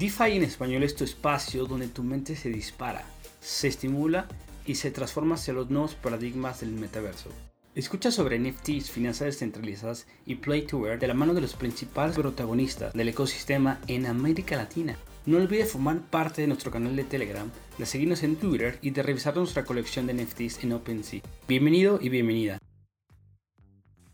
DeFi en español es tu espacio donde tu mente se dispara, se estimula y se transforma hacia los nuevos paradigmas del metaverso. Escucha sobre NFTs, finanzas descentralizadas y Play to Earn de la mano de los principales protagonistas del ecosistema en América Latina. No olvides formar parte de nuestro canal de Telegram, de seguirnos en Twitter y de revisar nuestra colección de NFTs en OpenSea. Bienvenido y bienvenida.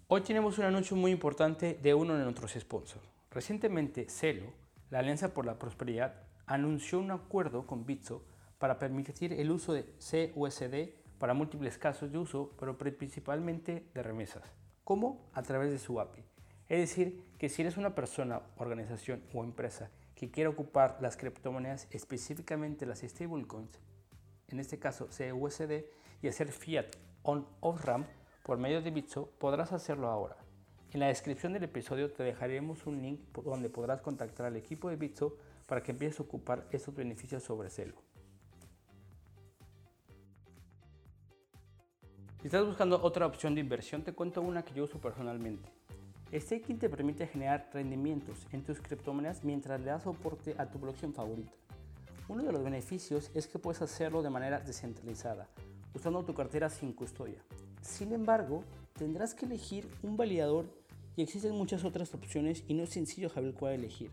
Hoy tenemos un anuncio muy importante de uno de nuestros sponsors. Recientemente, Celo la Alianza por la Prosperidad anunció un acuerdo con Bitso para permitir el uso de CUSD para múltiples casos de uso, pero principalmente de remesas. ¿Cómo? A través de su API. Es decir, que si eres una persona, organización o empresa que quiere ocupar las criptomonedas, específicamente las stablecoins, en este caso CUSD, y hacer fiat on off ramp por medio de Bitso, podrás hacerlo ahora. En la descripción del episodio te dejaremos un link donde podrás contactar al equipo de Bitso para que empieces a ocupar estos beneficios sobre Celo. Si estás buscando otra opción de inversión, te cuento una que yo uso personalmente. Staking te permite generar rendimientos en tus criptomonedas mientras le das soporte a tu blockchain favorita. Uno de los beneficios es que puedes hacerlo de manera descentralizada, usando tu cartera sin custodia. Sin embargo, tendrás que elegir un validador y existen muchas otras opciones y no es sencillo saber cuál elegir.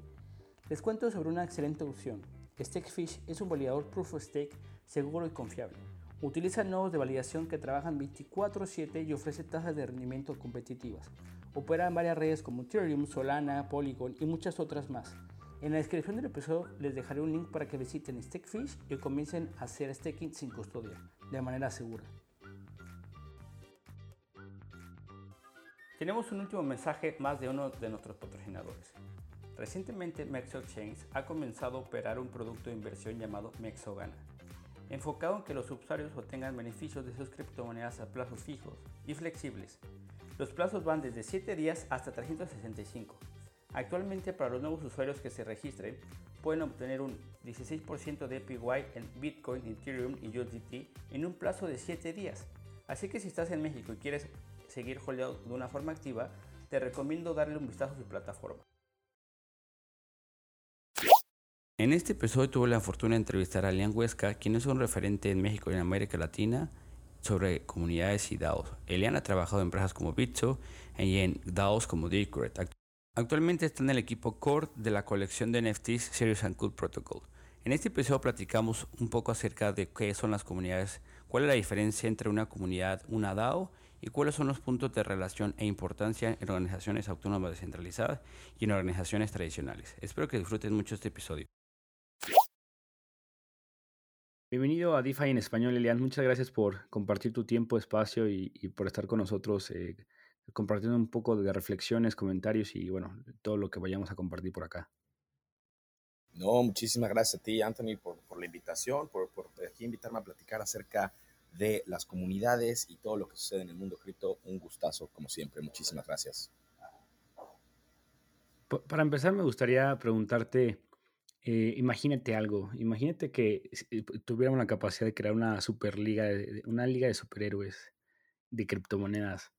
Les cuento sobre una excelente opción. Stakefish es un validador Proof of Stake seguro y confiable. Utiliza nodos de validación que trabajan 24/7 y ofrece tasas de rendimiento competitivas. Opera en varias redes como Ethereum, Solana, Polygon y muchas otras más. En la descripción del episodio les dejaré un link para que visiten Stakefish y comiencen a hacer staking sin custodia, de manera segura. Tenemos un último mensaje más de uno de nuestros patrocinadores. Recientemente Mexo Chains ha comenzado a operar un producto de inversión llamado Mexogana, enfocado en que los usuarios obtengan beneficios de sus criptomonedas a plazos fijos y flexibles. Los plazos van desde 7 días hasta 365. Actualmente para los nuevos usuarios que se registren pueden obtener un 16% de APY en Bitcoin, Ethereum y USDT en un plazo de 7 días. Así que si estás en México y quieres seguir holdeado de una forma activa, te recomiendo darle un vistazo a su plataforma. En este episodio tuve la fortuna de entrevistar a Lian Huesca, quien es un referente en México y en América Latina sobre comunidades y DAOs. Elian ha trabajado en empresas como Bitso y en DAOs como Decred. Actualmente está en el equipo core de la colección de NFTs Serious and Cool Protocol. En este episodio platicamos un poco acerca de qué son las comunidades, cuál es la diferencia entre una comunidad, una DAO y cuáles son los puntos de relación e importancia en organizaciones autónomas descentralizadas y en organizaciones tradicionales. Espero que disfruten mucho este episodio. Bienvenido a DeFi en español, Elian. Muchas gracias por compartir tu tiempo, espacio y, por estar con nosotros, eh, compartiendo un poco de reflexiones, comentarios y bueno, todo lo que vayamos a compartir por acá. No, muchísimas gracias a ti, Anthony, por, la invitación, por, por aquí invitarme a platicar acerca de las comunidades y todo lo que sucede en el mundo cripto. Un gustazo, como siempre. Muchísimas gracias. Para empezar, me gustaría preguntarte, eh, imagínate algo, imagínate que eh, tuviéramos la capacidad de crear una superliga, una liga de superhéroes de criptomonedas.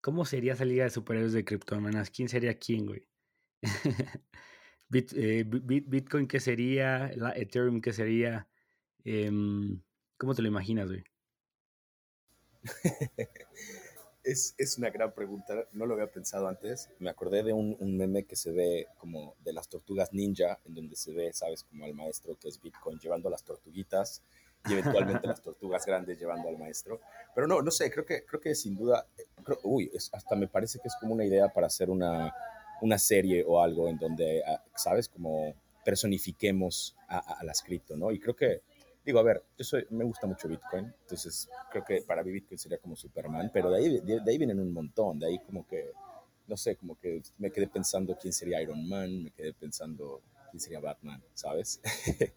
¿Cómo sería esa liga de superhéroes de criptomonedas? ¿Quién sería quién, güey? Eh, Bitcoin, ¿qué sería? Ethereum, ¿qué sería? Em, ¿Cómo te lo imaginas, güey? es, es, una gran pregunta, no lo había pensado antes. Me acordé de un, un, meme que se ve como de las tortugas ninja, en donde se ve, sabes, como al maestro que es Bitcoin llevando a las tortuguitas y eventualmente las tortugas grandes llevando al maestro. Pero no, no sé, creo que, creo que sin duda, uy, hasta me parece que es como una idea para hacer una, una serie o algo en donde, ah, sabes, como personifiquemos a, a las cripto, ¿no? Y creo que digo, a ver, yo soy, me gusta mucho Bitcoin, entonces creo que para mí Bitcoin sería como Superman, pero de ahí, de, ahí vienen un montón, de ahí como que, no sé, como que me quedé pensando quién sería Iron Man, me quedé pensando quién sería Batman, ¿sabes?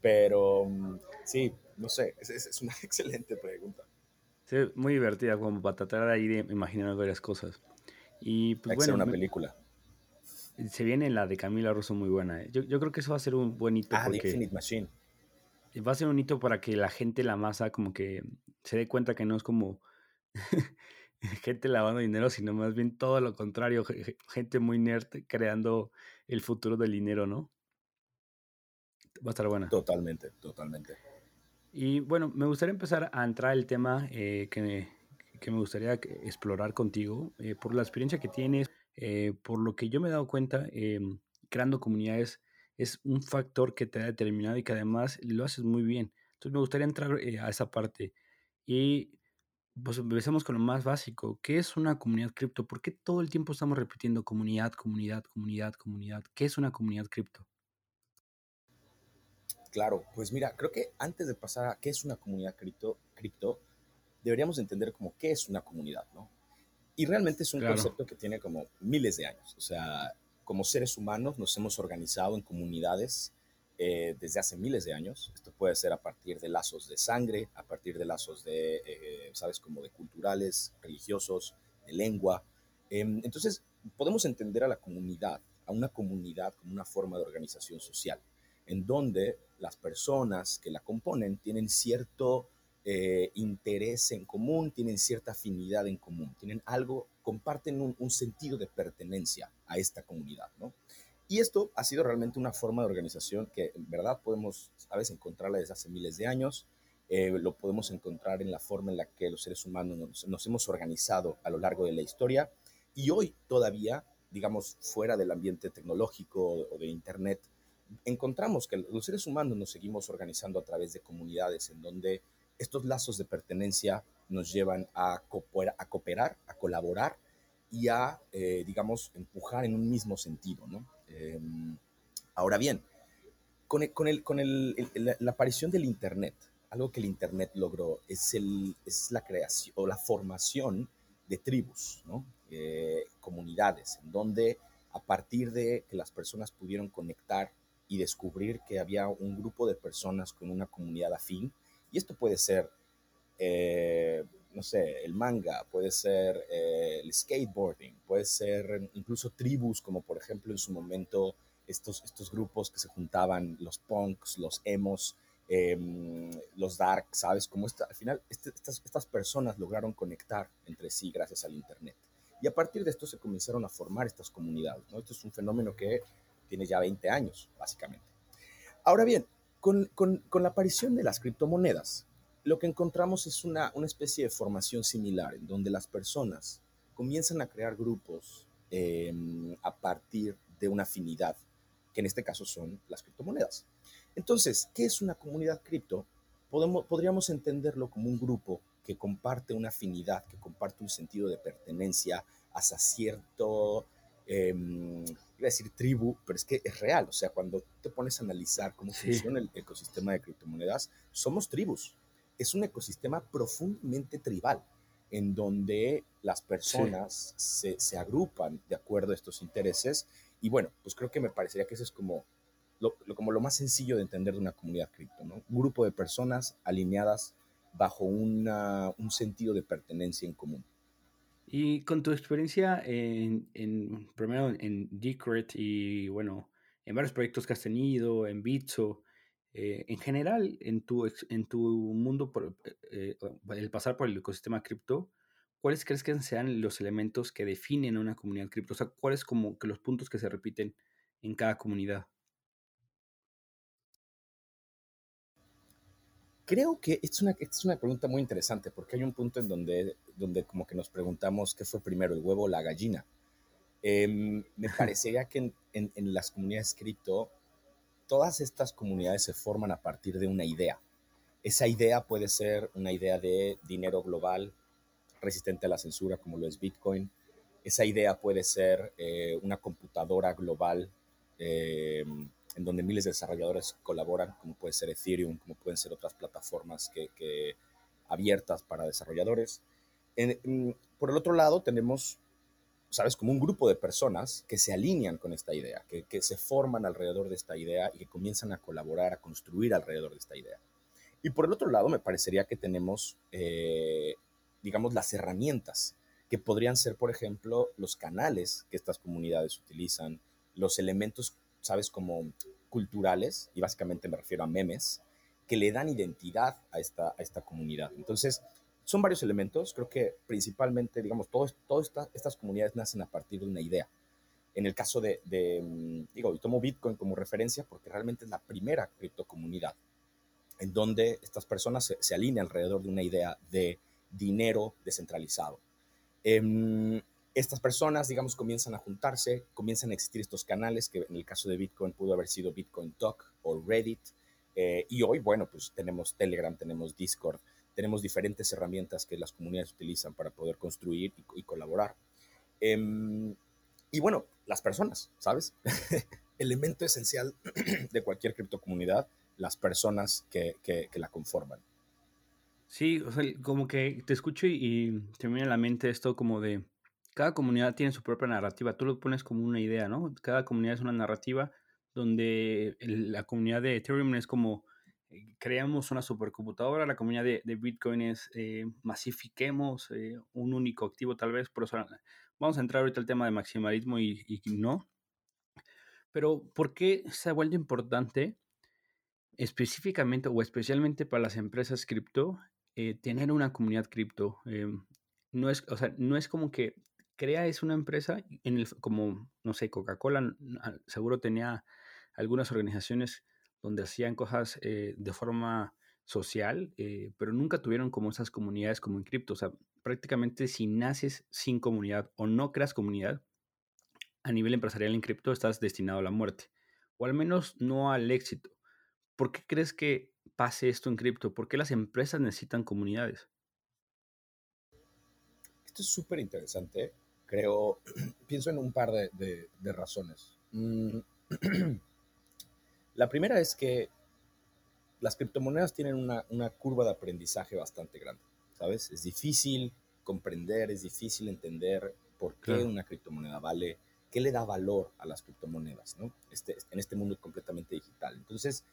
pero sí, no sé, es, es, una excelente pregunta. Sí, muy divertida, como para tratar ahí de imaginar varias cosas. Y pues bueno. una película. Se viene la de Camila Rosso muy buena. ¿eh? Yo, yo, creo que eso va a ser un buen hito. Ah, porque... The Infinite Machine va a ser un hito para que la gente, la masa, como que se dé cuenta que no es como gente lavando dinero, sino más bien todo lo contrario, gente muy nerd creando el futuro del dinero, ¿no? Va a estar buena. Totalmente, totalmente. Y bueno, me gustaría empezar a entrar el tema eh, que, me, que, me, gustaría explorar contigo, eh, por la experiencia que tienes, eh, por lo que yo me he dado cuenta, em, creando comunidades es un factor que te ha determinado y que además lo haces muy bien. Entonces me gustaría entrar a esa parte. Y pues empecemos con lo más básico. ¿Qué es una comunidad cripto? ¿Por qué todo el tiempo estamos repitiendo comunidad, comunidad, comunidad, comunidad? ¿Qué es una comunidad cripto? Claro, pues mira, creo que antes de pasar a qué es una comunidad cripto, cripto deberíamos entender como qué es una comunidad, ¿no? Y realmente es un concepto que tiene como miles de años. O sea, como seres humanos nos hemos organizado en comunidades eh, desde hace miles de años. Esto puede ser a partir de lazos de sangre, a partir de lazos de, eh, ¿sabes?, como de culturales, religiosos, de lengua. Em, entonces, podemos entender a la comunidad, a una comunidad como una forma de organización social, en donde las personas que la componen tienen cierto eh, interés en común, tienen cierta afinidad en común, tienen algo, comparten un, sentido de pertenencia a esta comunidad, ¿no? Y esto ha sido realmente una forma de organización que en verdad podemos a veces encontrarla desde hace miles de años. Eh, lo podemos encontrar en la forma en la que los seres humanos nos, hemos organizado a lo largo de la historia. Y hoy todavía, digamos, fuera del ambiente tecnológico o de Internet, encontramos que los seres humanos nos seguimos organizando a través de comunidades en donde estos lazos de pertenencia nos llevan a, cooperar, a, colaborar y a, eh, digamos, empujar en un mismo sentido, ¿no? Em, ahora bien, con, el, con, la aparición del Internet, algo que el Internet logró es, el, es la creación o la formación de tribus, eh, comunidades, en donde a partir de que las personas pudieron conectar y descubrir que había un grupo de personas con una comunidad afín, y esto puede ser, eh, no sé, el manga, puede ser eh, el skateboarding, puede ser incluso tribus, como por ejemplo en su momento estos, estos grupos que se juntaban, los punks, los emos, em, los dark, ¿sabes? Como al final este, estas, estas personas lograron conectar entre sí gracias al Internet. Y a partir de esto se comenzaron a formar estas comunidades, ¿no? Esto es un fenómeno que tiene ya 20 años, básicamente. Ahora bien, con, con, con la aparición de las criptomonedas, lo que encontramos es una, una especie de formación similar, en donde las personas comienzan a crear grupos em, a partir de una afinidad, que en este caso son las criptomonedas. Entonces, ¿qué es una comunidad cripto? Podemos, podríamos entenderlo como un grupo que comparte una afinidad, que comparte un sentido de pertenencia hacia cierto, eh, iba a decir tribu, pero es que es real. O sea, cuando te pones a analizar cómo funciona el ecosistema de criptomonedas, somos tribus es un ecosistema profundamente tribal, en donde las personas se, agrupan de acuerdo a estos intereses. Y bueno, pues creo que me parecería que eso es como lo, como lo más sencillo de entender de una comunidad cripto, ¿no? Un grupo de personas alineadas bajo una, un sentido de pertenencia en común. Y con tu experiencia en, primero en Decred y bueno, en varios proyectos que has tenido, en Bitso, eh, en general, en tu, en tu mundo, por, eh, eh, el pasar por el ecosistema cripto, ¿cuáles crees que sean los elementos que definen una comunidad cripto? O sea, ¿cuáles como que los puntos que se repiten en cada comunidad? Creo que es una, es una pregunta muy interesante porque hay un punto en donde, donde como que nos preguntamos qué fue primero, el huevo o la gallina. Em, me parecería que en, en, en, las comunidades cripto todas estas comunidades se forman a partir de una idea. Esa idea puede ser una idea de dinero global resistente a la censura, como lo es Bitcoin. Esa idea puede ser eh, una computadora global eh, en donde miles de desarrolladores colaboran, como puede ser Ethereum, como pueden ser otras plataformas que, abiertas para desarrolladores. por el otro lado, tenemos ¿sabes? Como un grupo de personas que se alinean con esta idea, que, que, se forman alrededor de esta idea y que comienzan a colaborar, a construir alrededor de esta idea. Y por el otro lado, me parecería que tenemos, eh, digamos, las herramientas, que podrían ser, por ejemplo, los canales que estas comunidades utilizan, los elementos, ¿sabes? Como culturales, y básicamente me refiero a memes, que le dan identidad a esta, a esta comunidad. Entonces, son varios elementos, creo que principalmente, digamos, todas estas comunidades nacen a partir de una idea. En el caso de, mm, digo, y tomo Bitcoin como referencia porque realmente es la primera criptocomunidad en donde estas personas se, alinean alrededor de una idea de dinero descentralizado. Em, estas personas, digamos, comienzan a juntarse, comienzan a existir estos canales que en el caso de Bitcoin pudo haber sido Bitcoin Talk o Reddit. Eh, y hoy, bueno, pues tenemos Telegram, tenemos Discord, tenemos diferentes herramientas que las comunidades utilizan para poder construir y, colaborar. Em, y bueno, las personas, ¿sabes? Elemento esencial de cualquier criptocomunidad las personas que, que, la conforman. Sí, o sea, como que te escucho y, te viene a la mente esto como de cada comunidad tiene su propia narrativa. Tú lo pones como una idea, ¿no? Cada comunidad es una narrativa donde la comunidad de Ethereum es como eh, creamos una supercomputadora, la comunidad de, Bitcoin es eh, masifiquemos eh, un único activo tal vez, por eso vamos a entrar ahorita al tema de maximalismo y, y no. Pero ¿por qué se ha vuelto importante específicamente o especialmente para las empresas cripto, tener una comunidad cripto. No, es, o sea, no es como que crea es una empresa, en el, como, no sé, Coca-Cola seguro tenía algunas organizaciones donde hacían cosas eh, de forma social, eh, pero nunca tuvieron como esas comunidades como en cripto. O sea, prácticamente si naces sin comunidad o no creas comunidad, a nivel empresarial en cripto estás destinado a la muerte, o al menos no al éxito. ¿Por qué crees que pase esto en cripto? ¿Por qué las empresas necesitan comunidades? Esto es súper interesante. Creo, pienso en un par de, razones. Mm, la primera es que las criptomonedas tienen una, una, curva de aprendizaje bastante grande, ¿sabes? Es difícil comprender, es difícil entender por qué una criptomoneda vale, qué le da valor a las criptomonedas, ¿no? Este, en este mundo completamente digital. Entonces,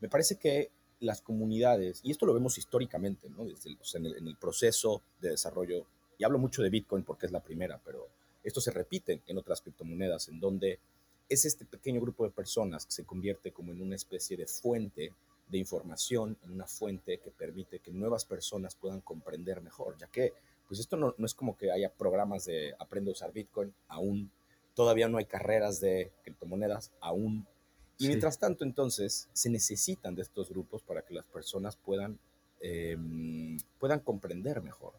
me parece que las comunidades, y esto lo vemos históricamente, ¿no? Desde en, el, proceso de desarrollo, y hablo mucho de Bitcoin porque es la primera, pero esto se repite en otras criptomonedas, en donde es este pequeño grupo de personas que se convierte como en una especie de fuente de información, en una fuente que permite que nuevas personas puedan comprender mejor, ya que pues esto no, no es como que haya programas de aprende a usar Bitcoin, aún todavía no hay carreras de criptomonedas, aún y mientras tanto, entonces, se necesitan de estos grupos para que las personas puedan, em, puedan comprender mejor.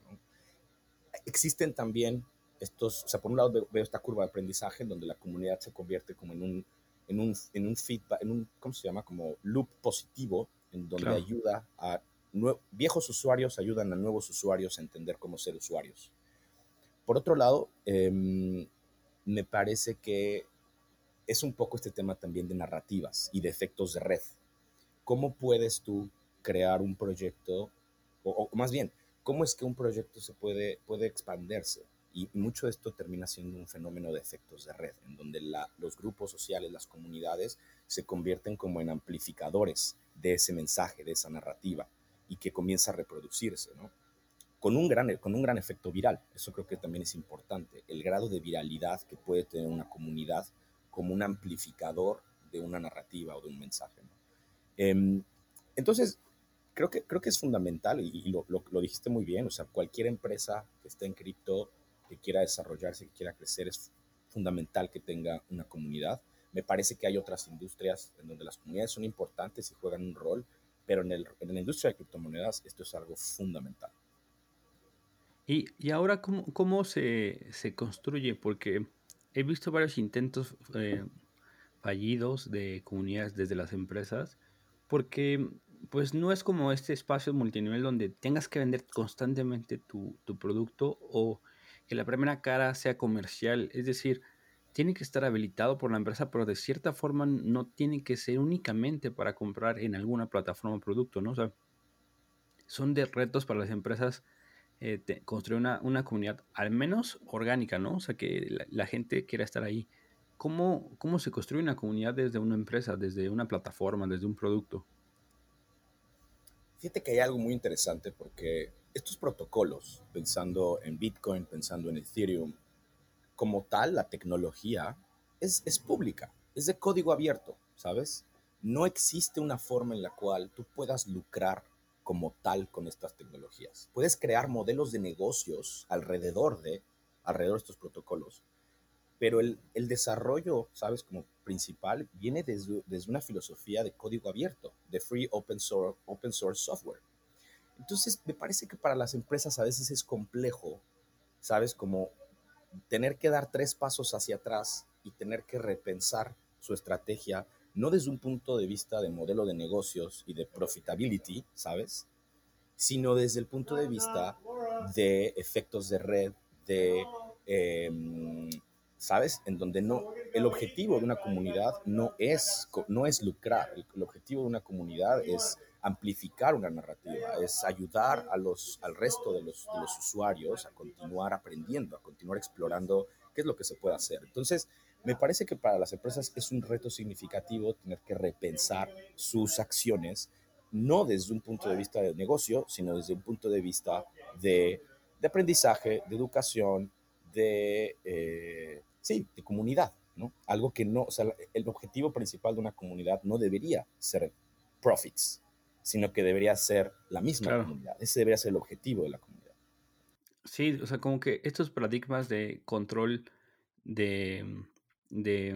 Existen también estos, o sea, por un lado veo esta curva de aprendizaje en donde la comunidad se convierte como en un, en un, en un feedback, en un, ¿cómo se llama? Como loop positivo, en donde ayuda a viejos usuarios, ayudan a nuevos usuarios a entender cómo ser usuarios. Por otro lado, em, me parece que es un poco este tema también de narrativas y de efectos de red. ¿Cómo puedes tú crear un proyecto, o, más bien, cómo es que un proyecto se puede, puede expandirse? Y, mucho de esto termina siendo un fenómeno de efectos de red, en donde los grupos sociales, las comunidades, se convierten como en amplificadores de ese mensaje, de esa narrativa, y que comienza a reproducirse, ¿no? Con un, gran, con un gran efecto viral. Eso creo que también es importante. El grado de viralidad que puede tener una comunidad como un amplificador de una narrativa o de un mensaje. Em, entonces, creo que, creo que es fundamental y, lo, lo, dijiste muy bien, o sea, cualquier empresa que esté en cripto, que quiera desarrollarse, que quiera crecer, es fundamental que tenga una comunidad. Me parece que hay otras industrias en donde las comunidades son importantes y juegan un rol, pero en, el, en la industria de criptomonedas esto es algo fundamental. Y, y ahora, ¿cómo, cómo se, se construye? Porque he visto varios intentos eh, fallidos de comunidades desde las empresas, porque pues no es como este espacio multinivel donde tengas que vender constantemente tu, producto o que la primera cara sea comercial, es decir, tiene que estar habilitado por la empresa, pero de cierta forma no tiene que ser únicamente para comprar en alguna plataforma o producto, ¿no? O sea, son de retos para las empresas eh, construir una, una, comunidad al menos orgánica, ¿no? O sea, que la, gente quiera estar ahí. ¿Cómo, ¿Cómo se construye una comunidad desde una empresa, desde una plataforma, desde un producto? Fíjate que hay algo muy interesante porque estos protocolos, pensando en Bitcoin, pensando en Ethereum, como tal, la tecnología es, es pública, es de código abierto, ¿sabes? No existe una forma en la cual tú puedas lucrar como tal con estas tecnologías. Puedes crear modelos de negocios alrededor de, alrededor de estos protocolos, pero el, el desarrollo, ¿sabes? Como principal, viene desde, desde, una filosofía de código abierto, de free open source, open source software. Entonces, me parece que para las empresas a veces es complejo, ¿sabes? Como tener que dar tres pasos hacia atrás y tener que repensar su estrategia, no desde un punto de vista de modelo de negocios y de profitability, ¿sabes? Sino desde el punto de vista de efectos de red, de, eh, ¿sabes? En donde no, el objetivo de una comunidad no es, no es lucrar, el, objetivo de una comunidad es amplificar una narrativa, es ayudar a los, al resto de los, de los usuarios a continuar aprendiendo, a continuar explorando qué es lo que se puede hacer. Entonces, me parece que para las empresas es un reto significativo tener que repensar sus acciones, no desde un punto de vista de negocio, sino desde un punto de vista de, de aprendizaje, de educación, de, eh, sí, de comunidad, ¿no? Algo que no, o sea, el objetivo principal de una comunidad no debería ser profits, sino que debería ser la misma claro. comunidad. Ese debería ser el objetivo de la comunidad. Sí, o sea, como que estos paradigmas de control de, de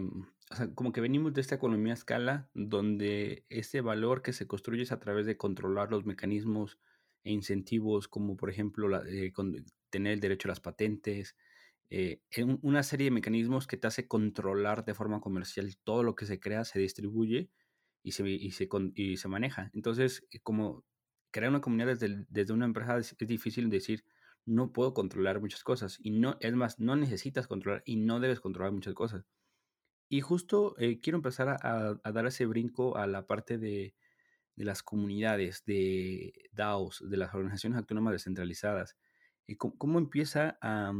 o sea, como que venimos de esta economía a escala donde ese valor que se construye es a través de controlar los mecanismos e incentivos, como por ejemplo la, eh, con, tener el derecho a las patentes, eh, una serie de mecanismos que te hace controlar de forma comercial todo lo que se crea, se distribuye y se, y se, y se maneja. Entonces, eh, como crear una comunidad desde, desde una empresa es, es, difícil decir, no puedo controlar muchas cosas. Y no, es más, no necesitas controlar y no debes controlar muchas cosas. Y justo eh, quiero empezar a, a, dar ese brinco a la parte de, de, las comunidades, de DAOs, de las organizaciones autónomas descentralizadas. Y cómo, cómo empieza a,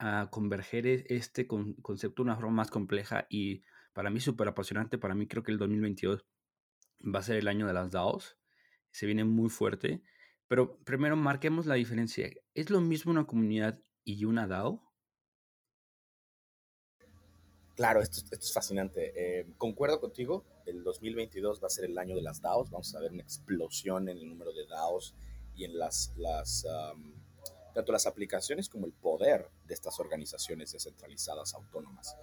a, converger e, este con, concepto de una forma más compleja y para mí súper apasionante. Para mí creo que el 2022 va a ser el año de las DAOs. Se viene muy fuerte. Pero primero marquemos la diferencia. ¿Es lo mismo una comunidad y una DAO? Claro, esto, esto es fascinante. Eh, concuerdo contigo, el 2022 va a ser el año de las DAOs. Vamos a ver una explosión en el número de DAOs y en las, las tanto las aplicaciones como el poder de estas organizaciones descentralizadas autónomas.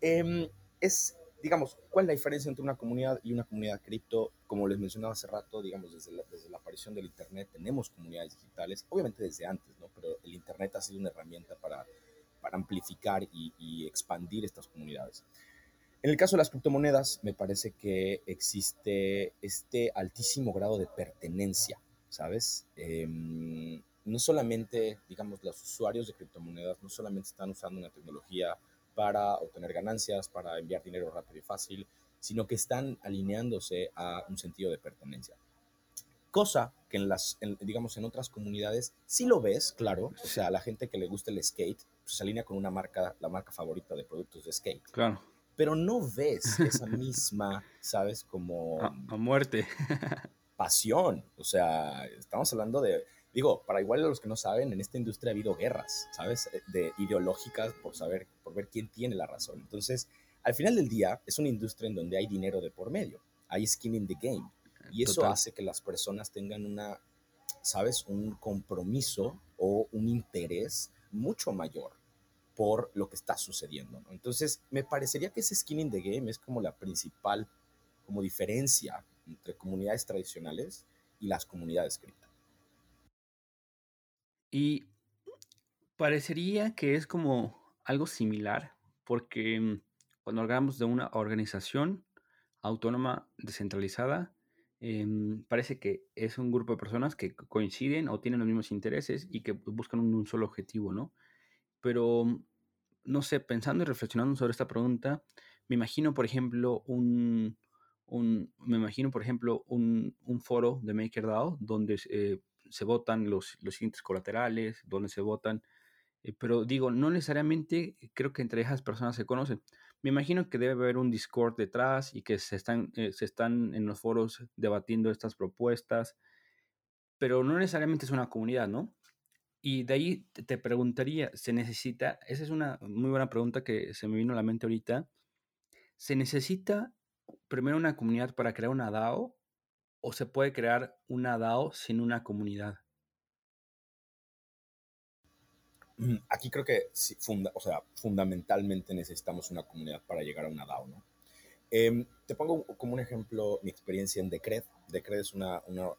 Eh, es, digamos, ¿cuál es la diferencia entre una comunidad y una comunidad cripto? Como les mencionaba hace rato, digamos, desde la, desde la aparición del Internet tenemos comunidades digitales, obviamente desde antes, ¿no? Pero el Internet ha sido una herramienta para, para amplificar y, y expandir estas comunidades. En el caso de las criptomonedas, me parece que existe este altísimo grado de pertenencia, ¿sabes? Eh, no solamente, digamos, los usuarios de criptomonedas no solamente están usando una tecnología para obtener ganancias, para enviar dinero rápido y fácil, sino que están alineándose a un sentido de pertenencia. Cosa que en las, en, digamos, en otras comunidades sí lo ves, claro. O sea, la gente que le gusta el skate pues, se alinea con una marca, la marca favorita de productos de skate. Claro. Pero no ves esa misma, ¿sabes? Como... A, a muerte. pasión. O sea, estamos hablando de digo, para igual a los que no saben, en esta industria ha habido guerras, ¿sabes? Eh, de ideológicas por saber, por ver quién tiene la razón. Entonces, al final del día, es una industria en donde hay dinero de por medio, hay skin in the game. Y eso Total. hace que las personas tengan una, ¿sabes? Un compromiso o un interés mucho mayor por lo que está sucediendo, ¿no? Entonces, me parecería que ese skin in the game es como la principal como diferencia entre comunidades tradicionales y las comunidades cripto. Y parecería que es como algo similar, porque mm, cuando hablamos de una organización autónoma descentralizada, eh, parece que es un grupo de personas que coinciden o tienen los mismos intereses y que buscan un, un solo objetivo, ¿no? Pero, mm, no sé, pensando y reflexionando sobre esta pregunta, me imagino, por ejemplo, un, un me imagino, por ejemplo, un, un foro de MakerDAO donde eh, se votan los, los siguientes colaterales, donde se votan, eh, pero digo, no necesariamente creo que entre esas personas se conocen. Me imagino que debe haber un Discord detrás y que se están, eh, se están en los foros debatiendo estas propuestas, pero no necesariamente es una comunidad, ¿no? Y de ahí te preguntaría, ¿se necesita? Esa es una muy buena pregunta que se me vino a la mente ahorita. ¿Se necesita primero una comunidad para crear una DAO o se puede crear una DAO sin una comunidad? Mm, aquí creo que fundamentalmente necesitamos una comunidad para llegar a una DAO, ¿no? Em, te pongo como un ejemplo mi experiencia en Decred. Decred es una, una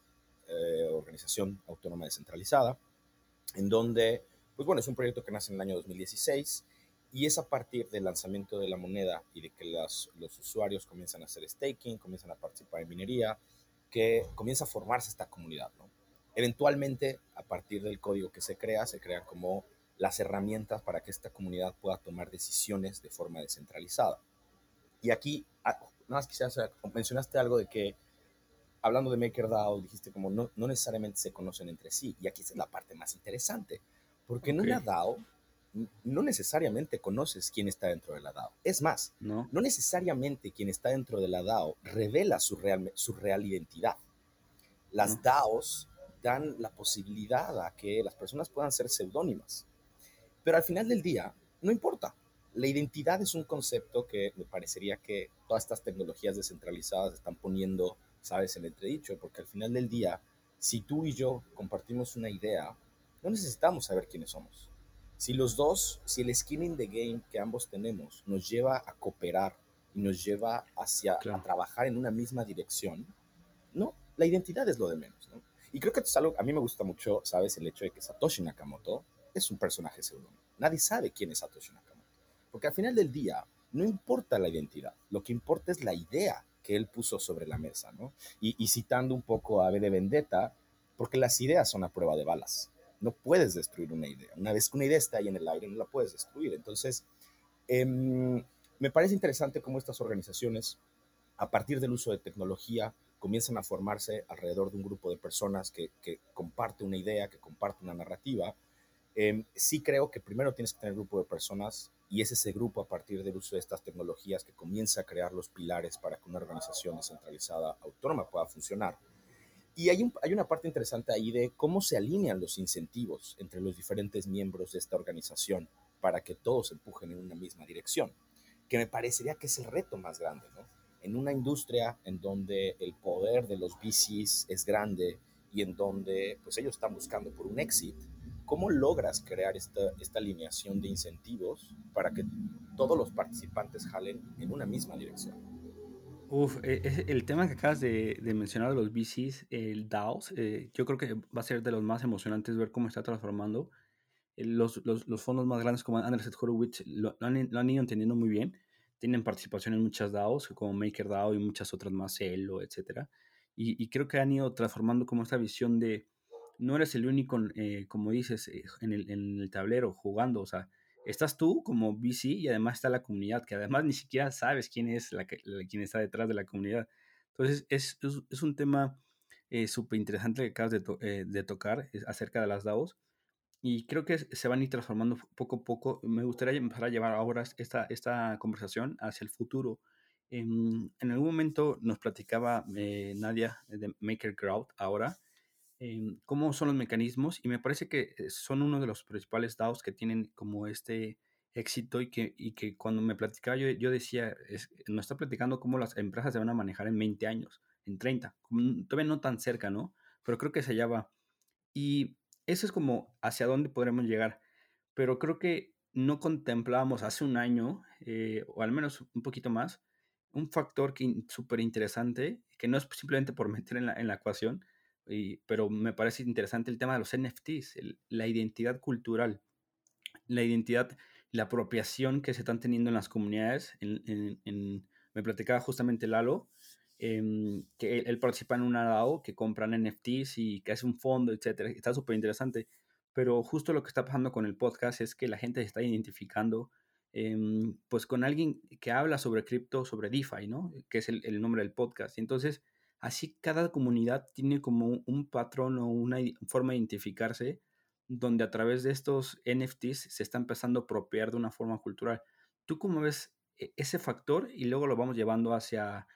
eh, organización autónoma descentralizada, en donde, pues bueno, es un proyecto que nace en el año 2016 y es a partir del lanzamiento de la moneda y de que los usuarios comienzan a hacer staking, comienzan a participar en minería, que comienza a formarse esta comunidad. ¿no? Eventualmente, a partir del código que se crea, se crean como las herramientas para que esta comunidad pueda tomar decisiones de forma descentralizada. Y aquí, ah, nada más quisiera mencionaste algo de que hablando de MakerDAO, dijiste como no, no necesariamente se conocen entre sí. Y aquí es la parte más interesante, porque en una DAO no necesariamente conoces quién está dentro de la DAO. Es más, no, no necesariamente quien está dentro de la DAO revela su real, su real identidad. Las DAOs dan la posibilidad a que las personas puedan ser seudónimas. Pero al final del día, no importa. La identidad es un concepto que me parecería que todas estas tecnologías descentralizadas están poniendo sabes, el entredicho, porque al final del día, si tú y yo compartimos una idea, no necesitamos saber quiénes somos. Si los dos, si el skin in the game que ambos tenemos nos lleva a cooperar y nos lleva hacia a trabajar en una misma dirección, no, la identidad es lo de menos, ¿no? Y creo que esto es algo, a mí me gusta mucho, ¿sabes? El hecho de que Satoshi Nakamoto es un personaje seudónimo. Nadie sabe quién es Satoshi Nakamoto. Porque al final del día, no importa la identidad, lo que importa es la idea que él puso sobre la mesa, ¿no? Y, citando un poco a B de Vendetta, porque las ideas son a prueba de balas. No puedes destruir una idea. Una vez que una idea está ahí en el aire, no la puedes destruir. Entonces, em, me parece interesante cómo estas organizaciones, a partir del uso de tecnología, comienzan a formarse alrededor de un grupo de personas que, que comparte una idea, que comparte una narrativa. Em, sí creo que primero tienes que tener un grupo de personas y es ese grupo a partir del uso de estas tecnologías que comienza a crear los pilares para que una organización descentralizada autónoma pueda funcionar. Y hay, una parte interesante ahí de cómo se alinean los incentivos entre los diferentes miembros de esta organización para que todos empujen en una misma dirección, que me parecería que es el reto más grande, ¿no? En una industria en donde el poder de los VCs es grande y en donde pues ellos están buscando por un exit, ¿Cómo logras crear esta alineación de incentivos para que todos los participantes jalen en una misma dirección? Uf, e, el tema que acabas de, mencionar de los VCs, el DAOs, eh, yo creo que va a ser de los más emocionantes ver cómo está transformando. Eh, los, los, los fondos más grandes como Andreessen Horowitz lo, lo, han, lo, han, ido entendiendo muy bien. Tienen participación en muchas DAOs, como MakerDAO y muchas otras más, Elo, etc. Y, y creo que han ido transformando como esta visión de no eres el único, eh, como dices, eh, en el, tablero jugando, o sea, estás tú como VC y además está la comunidad, que además ni siquiera sabes quién es la, quien está detrás de la comunidad. Entonces, es, es, un tema eh, súper interesante que acabas de, de tocar acerca de las DAOs. Y creo que se van a ir transformando poco a poco. Me gustaría empezar a llevar ahora esta, esta conversación hacia el futuro. En, en algún momento nos platicaba Nadia de Maker Crowd ahora Em, cómo son los mecanismos y me parece que eh, son uno de los principales DAOs que tienen como este éxito y que, y que cuando me platicaba yo, yo decía, es, me está platicando cómo las empresas se van a manejar en 20 años, en 30, todavía no tan cerca, ¿no? Pero creo que se allá va. Y eso es como hacia dónde podremos llegar. Pero creo que no contemplábamos hace un año, eh, o al menos un poquito más, un factor súper interesante, que no es simplemente por meter en la, en la ecuación, pero me parece interesante el tema de los NFTs, la identidad cultural, la identidad, la apropiación que se están teniendo en las comunidades. Me platicaba justamente Lalo, em, que él, participa en una DAO que compran NFTs y que hace un fondo, etcétera. Está súper interesante. Pero justo lo que está pasando con el podcast es que la gente se está identificando em, pues con alguien que habla sobre cripto, sobre DeFi, ¿no? Que es el, el nombre del podcast. Y entonces Así cada comunidad tiene como un patrón o una forma de identificarse donde a través de estos NFTs se está empezando a apropiar de una forma cultural. ¿Tú cómo ves e-, ese factor y luego lo vamos llevando hacia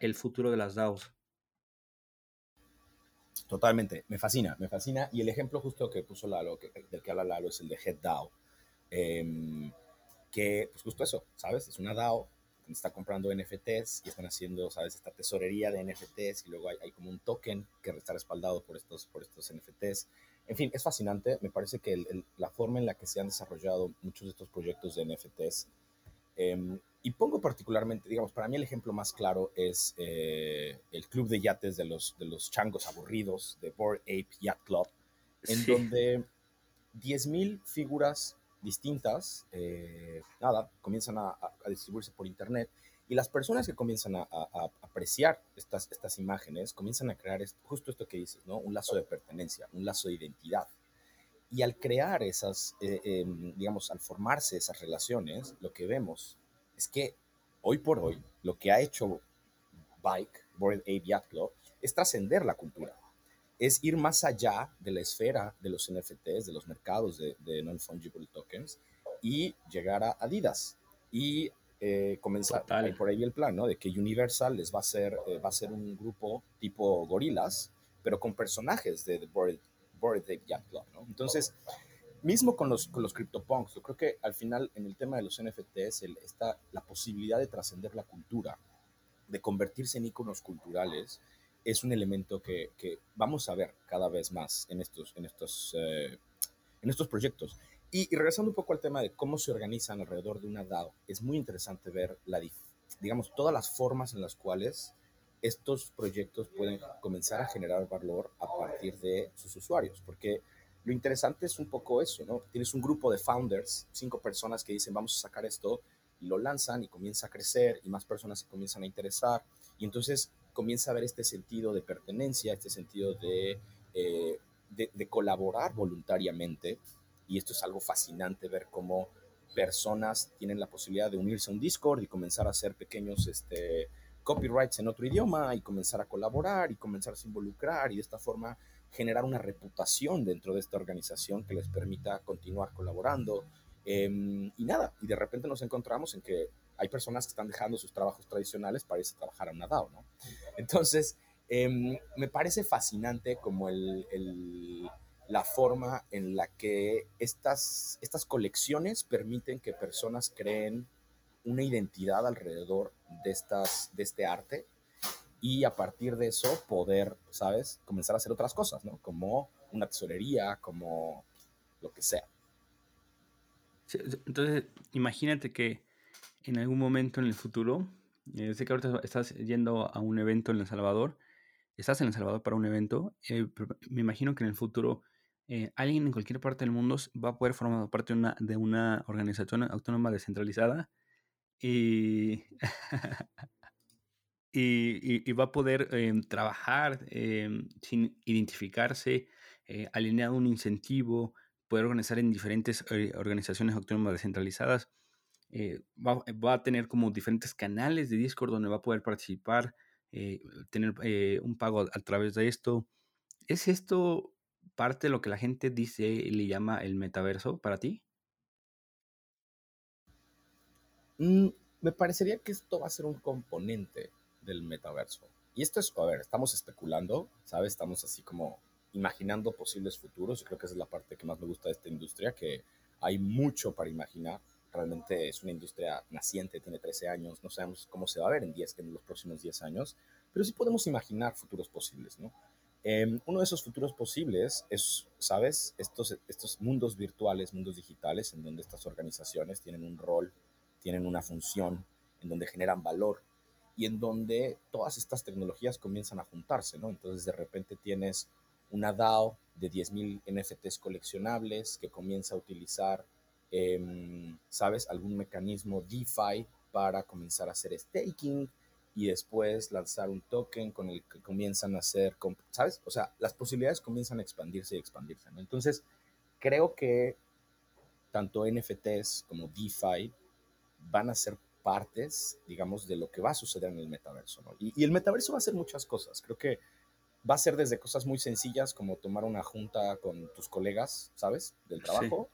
el futuro de las DAOs? Totalmente, me fascina, me fascina. Y el ejemplo justo que puso Lalo, que, del que habla Lalo, es el de HeadDAO. Em, que, pues justo eso, ¿sabes? Es una DAO está comprando NFTs y están haciendo, ¿sabes? Esta tesorería de NFTs y luego hay, como un token que está respaldado por estos, por estos NFTs. En fin, es fascinante. Me parece que la forma en la que se han desarrollado muchos de estos proyectos de NFTs, em, y pongo particularmente, digamos, para mí el ejemplo más claro es eh, el club de yates de los, de los changos aburridos, de Board Ape Yacht Club, en donde 10.000 figuras distintas, eh, nada, comienzan a, distribuirse por Internet y las personas que comienzan a, apreciar estas, estas imágenes comienzan a crear justo esto que dices, ¿no? Un lazo de pertenencia, un lazo de identidad. Y al crear esas, eh, em, digamos, al formarse esas relaciones, lo que vemos es que hoy por hoy lo que ha hecho Bike, Board Ape Yacht Club, es trascender la cultura. Es ir más allá de la esfera de los NFTs, de los mercados de, de non-fungible tokens y llegar a Adidas y eh, comenzar por ahí el plan, ¿no? De que Universal les va a ser, eh, va a ser un grupo tipo gorilas, pero con personajes de The Bored, Bored Yacht Club, ¿no? Entonces, mismo con los, con los CryptoPunks, yo creo que al final en el tema de los NFTs está la posibilidad de trascender la cultura, de convertirse en iconos culturales, es un elemento que, que, vamos a ver cada vez más en estos, en estos, eh, en estos proyectos. Y, regresando un poco al tema de cómo se organizan alrededor de una DAO, es muy interesante ver la, digamos, todas las formas en las cuales estos proyectos pueden comenzar a generar valor a partir de sus usuarios, porque lo interesante es un poco eso, ¿no? Tienes un grupo de founders, cinco personas que dicen vamos a sacar esto y lo lanzan y comienza a crecer y más personas se comienzan a interesar y entonces comienza a haber este sentido de pertenencia, este sentido de, eh, de, de colaborar voluntariamente y esto es algo fascinante ver cómo personas tienen la posibilidad de unirse a un Discord y comenzar a hacer pequeños este, copyrights en otro idioma y comenzar a colaborar y comenzar a involucrar y de esta forma generar una reputación dentro de esta organización que les permita continuar colaborando. Em, y nada, y de repente nos encontramos en que hay personas que están dejando sus trabajos tradicionales para irse a trabajar a una DAO, ¿no? Entonces, em, me parece fascinante como el, la forma en la que estas, estas colecciones permiten que personas creen una identidad alrededor de, estas, de este arte y a partir de eso poder, ¿sabes?, comenzar a hacer otras cosas, ¿no? Como una tesorería, como lo que sea. entonces, imagínate que en algún momento en el futuro, eh, sé que ahorita estás yendo a un evento en El Salvador, estás en El Salvador para un evento, eh, me imagino que en el futuro eh, alguien en cualquier parte del mundo va a poder formar parte de una, organización autónoma descentralizada y, y, va a poder trabajar sin identificarse, alineado un incentivo, poder organizar en diferentes organizaciones autónomas descentralizadas. Va, va, a tener como diferentes canales de Discord donde va a poder participar, tener un pago a, a través de esto. ¿Es esto parte de lo que la gente dice y le llama el metaverso para ti? Mm, me parecería que esto va a ser un componente del metaverso. Y esto es, a ver, estamos especulando, ¿sabes? Estamos así como imaginando posibles futuros. Yo creo que esa es la parte que más me gusta de esta industria, que hay mucho para imaginar. Realmente es una industria naciente, tiene 13 años, no sabemos cómo se va a ver en, 10, en los próximos 10 años, pero sí podemos imaginar futuros posibles, ¿no? Em, uno de esos futuros posibles es, ¿sabes? Estos, estos mundos virtuales, mundos digitales, en donde estas organizaciones tienen un rol, tienen una función, en donde generan valor y en donde todas estas tecnologías comienzan a juntarse, ¿no? Entonces de repente tienes una DAO de 10.000 NFTs coleccionables que comienza a utilizar, em, ¿sabes? Algún mecanismo DeFi para comenzar a hacer staking y después lanzar un token con el que comienzan a hacer, ¿sabes? O sea, las posibilidades comienzan a expandirse y expandirse, ¿no? Entonces, creo que tanto NFTs como DeFi van a ser partes, digamos, de lo que va a suceder en el metaverso, ¿no? Y, el metaverso va a hacer muchas cosas. Creo que va a ser desde cosas muy sencillas como tomar una junta con tus colegas, ¿sabes? Del trabajo,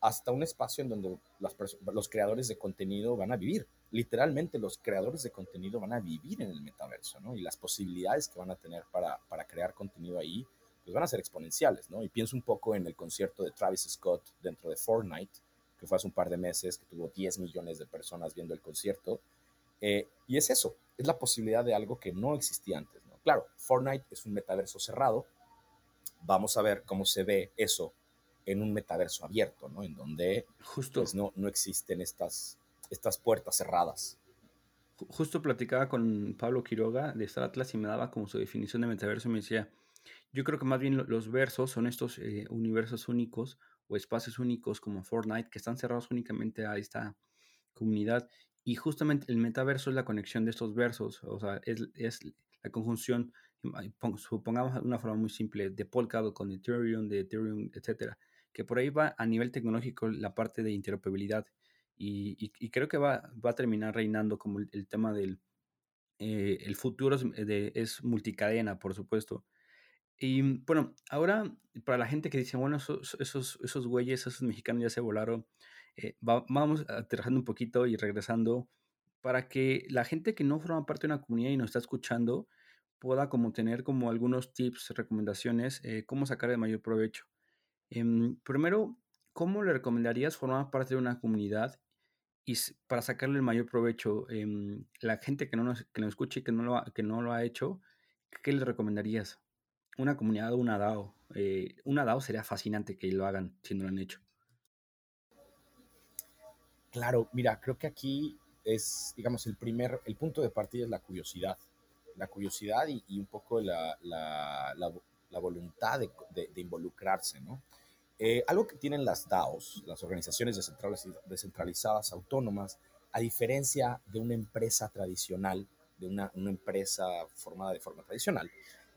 hasta un espacio en donde los creadores de contenido van a vivir literalmente los creadores de contenido van a vivir en el metaverso, ¿no? Y las posibilidades que van a tener para, crear contenido ahí, pues van a ser exponenciales, ¿no? Y pienso un poco en el concierto de Travis Scott dentro de Fortnite, que fue hace un par de meses, que tuvo 10 millones de personas viendo el concierto. Eh, y es eso, es la posibilidad de algo que no existía antes, ¿no? Claro, Fortnite es un metaverso cerrado, vamos a ver cómo se ve eso en un metaverso abierto, ¿no? En donde Justo. Pues, no, no existen estas, estas puertas cerradas. Justo platicaba con Pablo Quiroga de Star Atlas y me daba como su definición de metaverso. Me decía, yo creo que más bien los versos son estos eh, universos únicos o espacios únicos como Fortnite que están cerrados únicamente a esta comunidad. Y justamente el metaverso es la conexión de estos versos, o sea, es, es la conjunción, supongamos de una forma muy simple, de Polkadot con Ethereum, de Ethereum, etcétera, que por ahí va a nivel tecnológico la parte de interoperabilidad. Y, creo que va, va, a terminar reinando como el, tema del eh, el futuro es, de, es multicadena, por supuesto. Y bueno, ahora para la gente que dice, bueno, esos, esos, esos güeyes, esos mexicanos ya se volaron, eh, vamos aterrizando un poquito y regresando para que la gente que no forma parte de una comunidad y nos está escuchando pueda como tener como algunos tips, recomendaciones, eh, cómo sacar el mayor provecho. Em, primero, ¿cómo le recomendarías formar parte de una comunidad y para sacarle el mayor provecho? Eh, la gente que no nos, que nos escuche y que no, lo ha, que no lo ha hecho, ¿qué le recomendarías? Una comunidad o una DAO. Eh, una DAO sería fascinante que lo hagan si no lo han hecho. Claro, mira, creo que aquí es, digamos, el primer, el punto de partida es la curiosidad. La curiosidad y, un poco la, voluntad de, de, involucrarse, ¿no? Eh, algo que tienen las DAOs, las organizaciones descentralizadas autónomas, a diferencia de una empresa tradicional, de una, una, empresa formada de forma tradicional,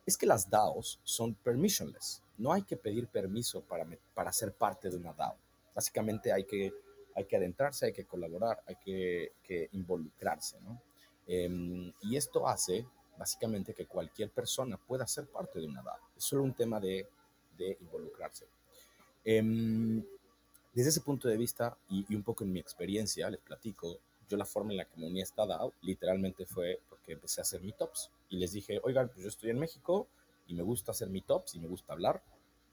es que las DAOs son permissionless. No hay que pedir permiso para, para ser parte de una DAO. Básicamente hay que hay que adentrarse, hay que colaborar, hay que, involucrarse, ¿no? Em, y esto hace básicamente que cualquier persona pueda ser parte de una DAO. Es solo un tema de, involucrarse. Em, desde ese punto de vista y, un poco en mi experiencia, les platico, yo la forma en la que me uní a esta DAO literalmente fue porque empecé a hacer meetups y les dije, oigan, pues yo estoy en México y me gusta hacer meetups y me gusta hablar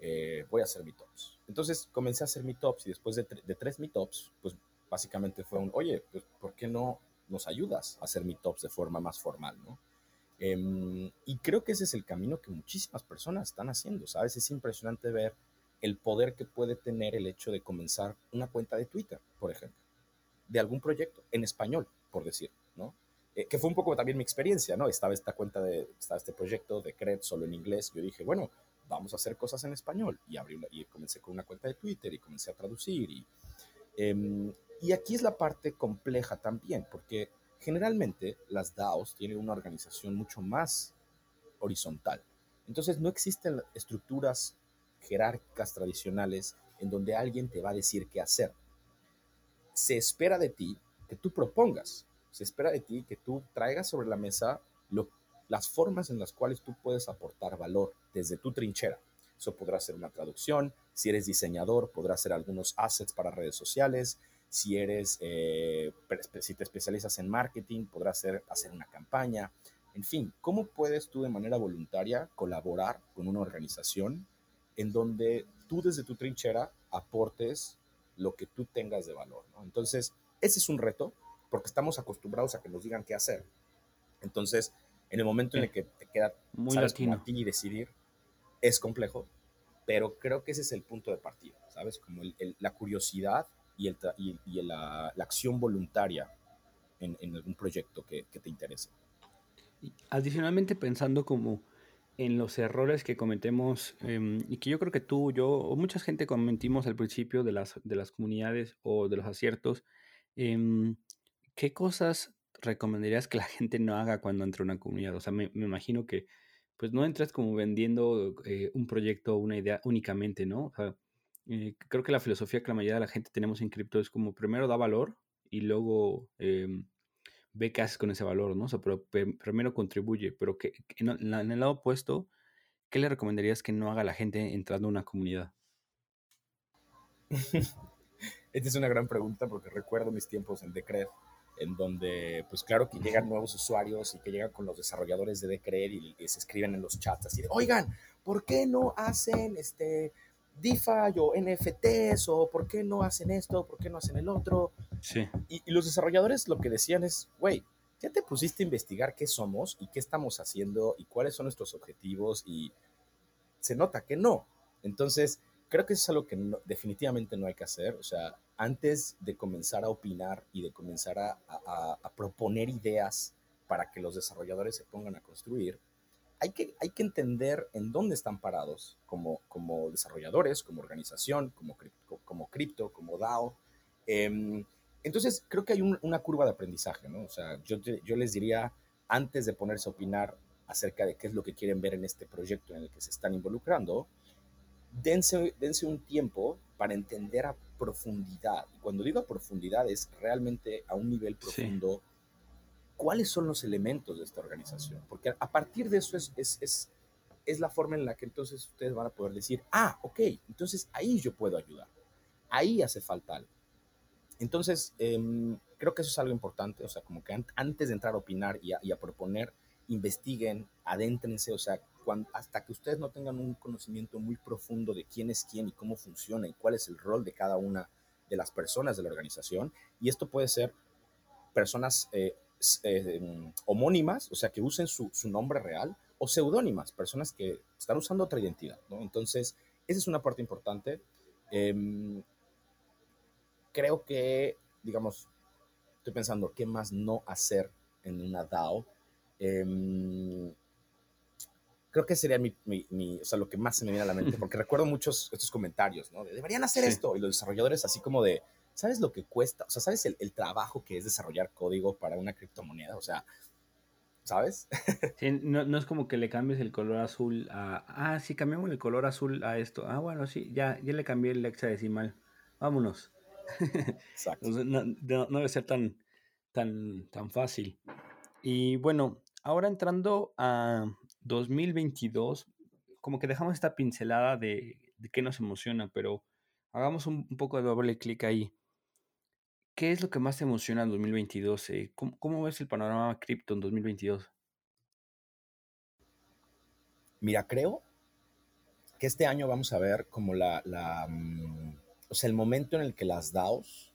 eh, voy a hacer meetups. Entonces comencé a hacer meetups y después de, de tres meetups, pues básicamente fue un, oye, pues, ¿por qué no nos ayudas a hacer meetups de forma más formal, no? Em, y creo que ese es el camino que muchísimas personas están haciendo, ¿sabes? Es impresionante ver el poder que puede tener el hecho de comenzar una cuenta de Twitter, por ejemplo, de algún proyecto en español, por decir, ¿no? Eh, que fue un poco también mi experiencia, ¿no? Estaba esta cuenta de, estaba este proyecto de Cred solo en inglés. Yo dije, bueno, vamos a hacer cosas en español. Y, abrí y comencé con una cuenta de Twitter y comencé a traducir. Y, em, y aquí es la parte compleja también, porque generalmente las DAOs tienen una organización mucho más horizontal. Entonces no existen estructuras jerárquicas tradicionales en donde alguien te va a decir qué hacer. Se espera de ti que tú propongas, se espera de ti que tú traigas sobre la mesa las formas en las cuales tú puedes aportar valor desde tu trinchera. Eso podrá ser una traducción, si eres diseñador, podrá ser algunos assets para redes sociales, si eres, eh, si te especializas en marketing, podrá ser hacer una campaña, en fin, ¿cómo puedes tú de manera voluntaria colaborar con una organización en donde tú desde tu trinchera aportes lo que tú tengas de valor? Entonces, ese es un reto porque estamos acostumbrados a que nos digan qué hacer. Entonces, en el momento en el que te queda Muy sabes, como a ti decidir, es complejo, pero creo que ese es el punto de partida, ¿sabes? Como la curiosidad y, el, la, acción voluntaria en, en algún proyecto que, te interese. Adicionalmente, pensando como en los errores que cometemos em, y que yo creo que tú, yo o mucha gente cometimos al principio de las, de las comunidades o de los aciertos, eh, ¿qué cosas recomendarías que la gente no haga cuando entra a una comunidad? O sea, me, imagino que pues no entras como vendiendo eh, un proyecto o una idea únicamente, ¿no? Eh, creo que la filosofía que la mayoría de la gente tenemos en cripto es como primero da valor y luego em, ve qué haces con ese valor, ¿no? O sea, pero primero contribuye, pero que, en, en, el lado opuesto, ¿qué le recomendarías que no haga la gente entrando a una comunidad? Esta es una gran pregunta porque recuerdo mis tiempos en Decred en donde, pues claro que llegan nuevos usuarios y que llegan con los desarrolladores de Decred y, se escriben en los chats así de, oigan, ¿por qué no hacen este DeFi o NFTs o por qué no hacen esto, por qué no hacen el otro? Sí. Y, y los desarrolladores lo que decían es, güey, ya te pusiste a investigar qué somos y qué estamos haciendo y cuáles son nuestros objetivos y se nota que no. Entonces, creo que eso es algo que definitivamente no hay que hacer. O sea, antes de comenzar a opinar y de comenzar a, a, proponer ideas para que los desarrolladores se pongan a construir, hay que, hay que entender en dónde están parados como, como desarrolladores, como organización, como, como cripto, como DAO. Em, entonces, creo que hay una curva de aprendizaje, ¿no? O sea, yo, yo les diría, antes de ponerse a opinar acerca de qué es lo que quieren ver en este proyecto en el que se están involucrando, dense, dense un tiempo para entender a profundidad. Y cuando digo a profundidad es realmente a un nivel profundo cuáles son los elementos de esta organización. Porque a partir de eso es, es, es, es la forma en la que entonces ustedes van a poder decir, ah, ok, entonces ahí yo puedo ayudar. Ahí hace falta algo. Entonces, em, creo que eso es algo importante, o sea, como que antes de entrar a opinar y a, y a proponer, investiguen, adéntrense, o sea, hasta que ustedes no tengan un conocimiento muy profundo de quién es quién y cómo funciona y cuál es el rol de cada una de las personas de la organización. Y esto puede ser personas eh, eh, homónimas, o sea, que usen su, nombre real, o seudónimas, personas que están usando otra identidad, ¿no? Entonces, esa es una parte importante. Em, creo que, digamos, estoy pensando, ¿qué más no hacer en una DAO? Em, creo que sería mi, mi, o sea, lo que más se me viene a la mente, porque recuerdo muchos estos comentarios, ¿no? deberían hacer esto, y los desarrolladores así como de, ¿sabes lo que cuesta? O sea, ¿sabes el, el trabajo que es desarrollar código para una criptomoneda? O sea, ¿sabes? Sí, no, no, es como que le cambies el color azul a, ah, sí, cambiamos el color azul a esto, ah, bueno, sí, ya, ya le cambié el hexadecimal, vámonos. Exacto. no, no, debe ser tan, tan, tan fácil. Y bueno, ahora entrando a 2022, como que dejamos esta pincelada de, de qué nos emociona, pero hagamos un, poco de doble clic ahí. ¿Qué es lo que más te emociona en 2022? Eh, ¿Cómo, ves el panorama cripto en 2022? Mira, creo que este año vamos a ver como la, la mm, o sea, el momento en el que las DAOs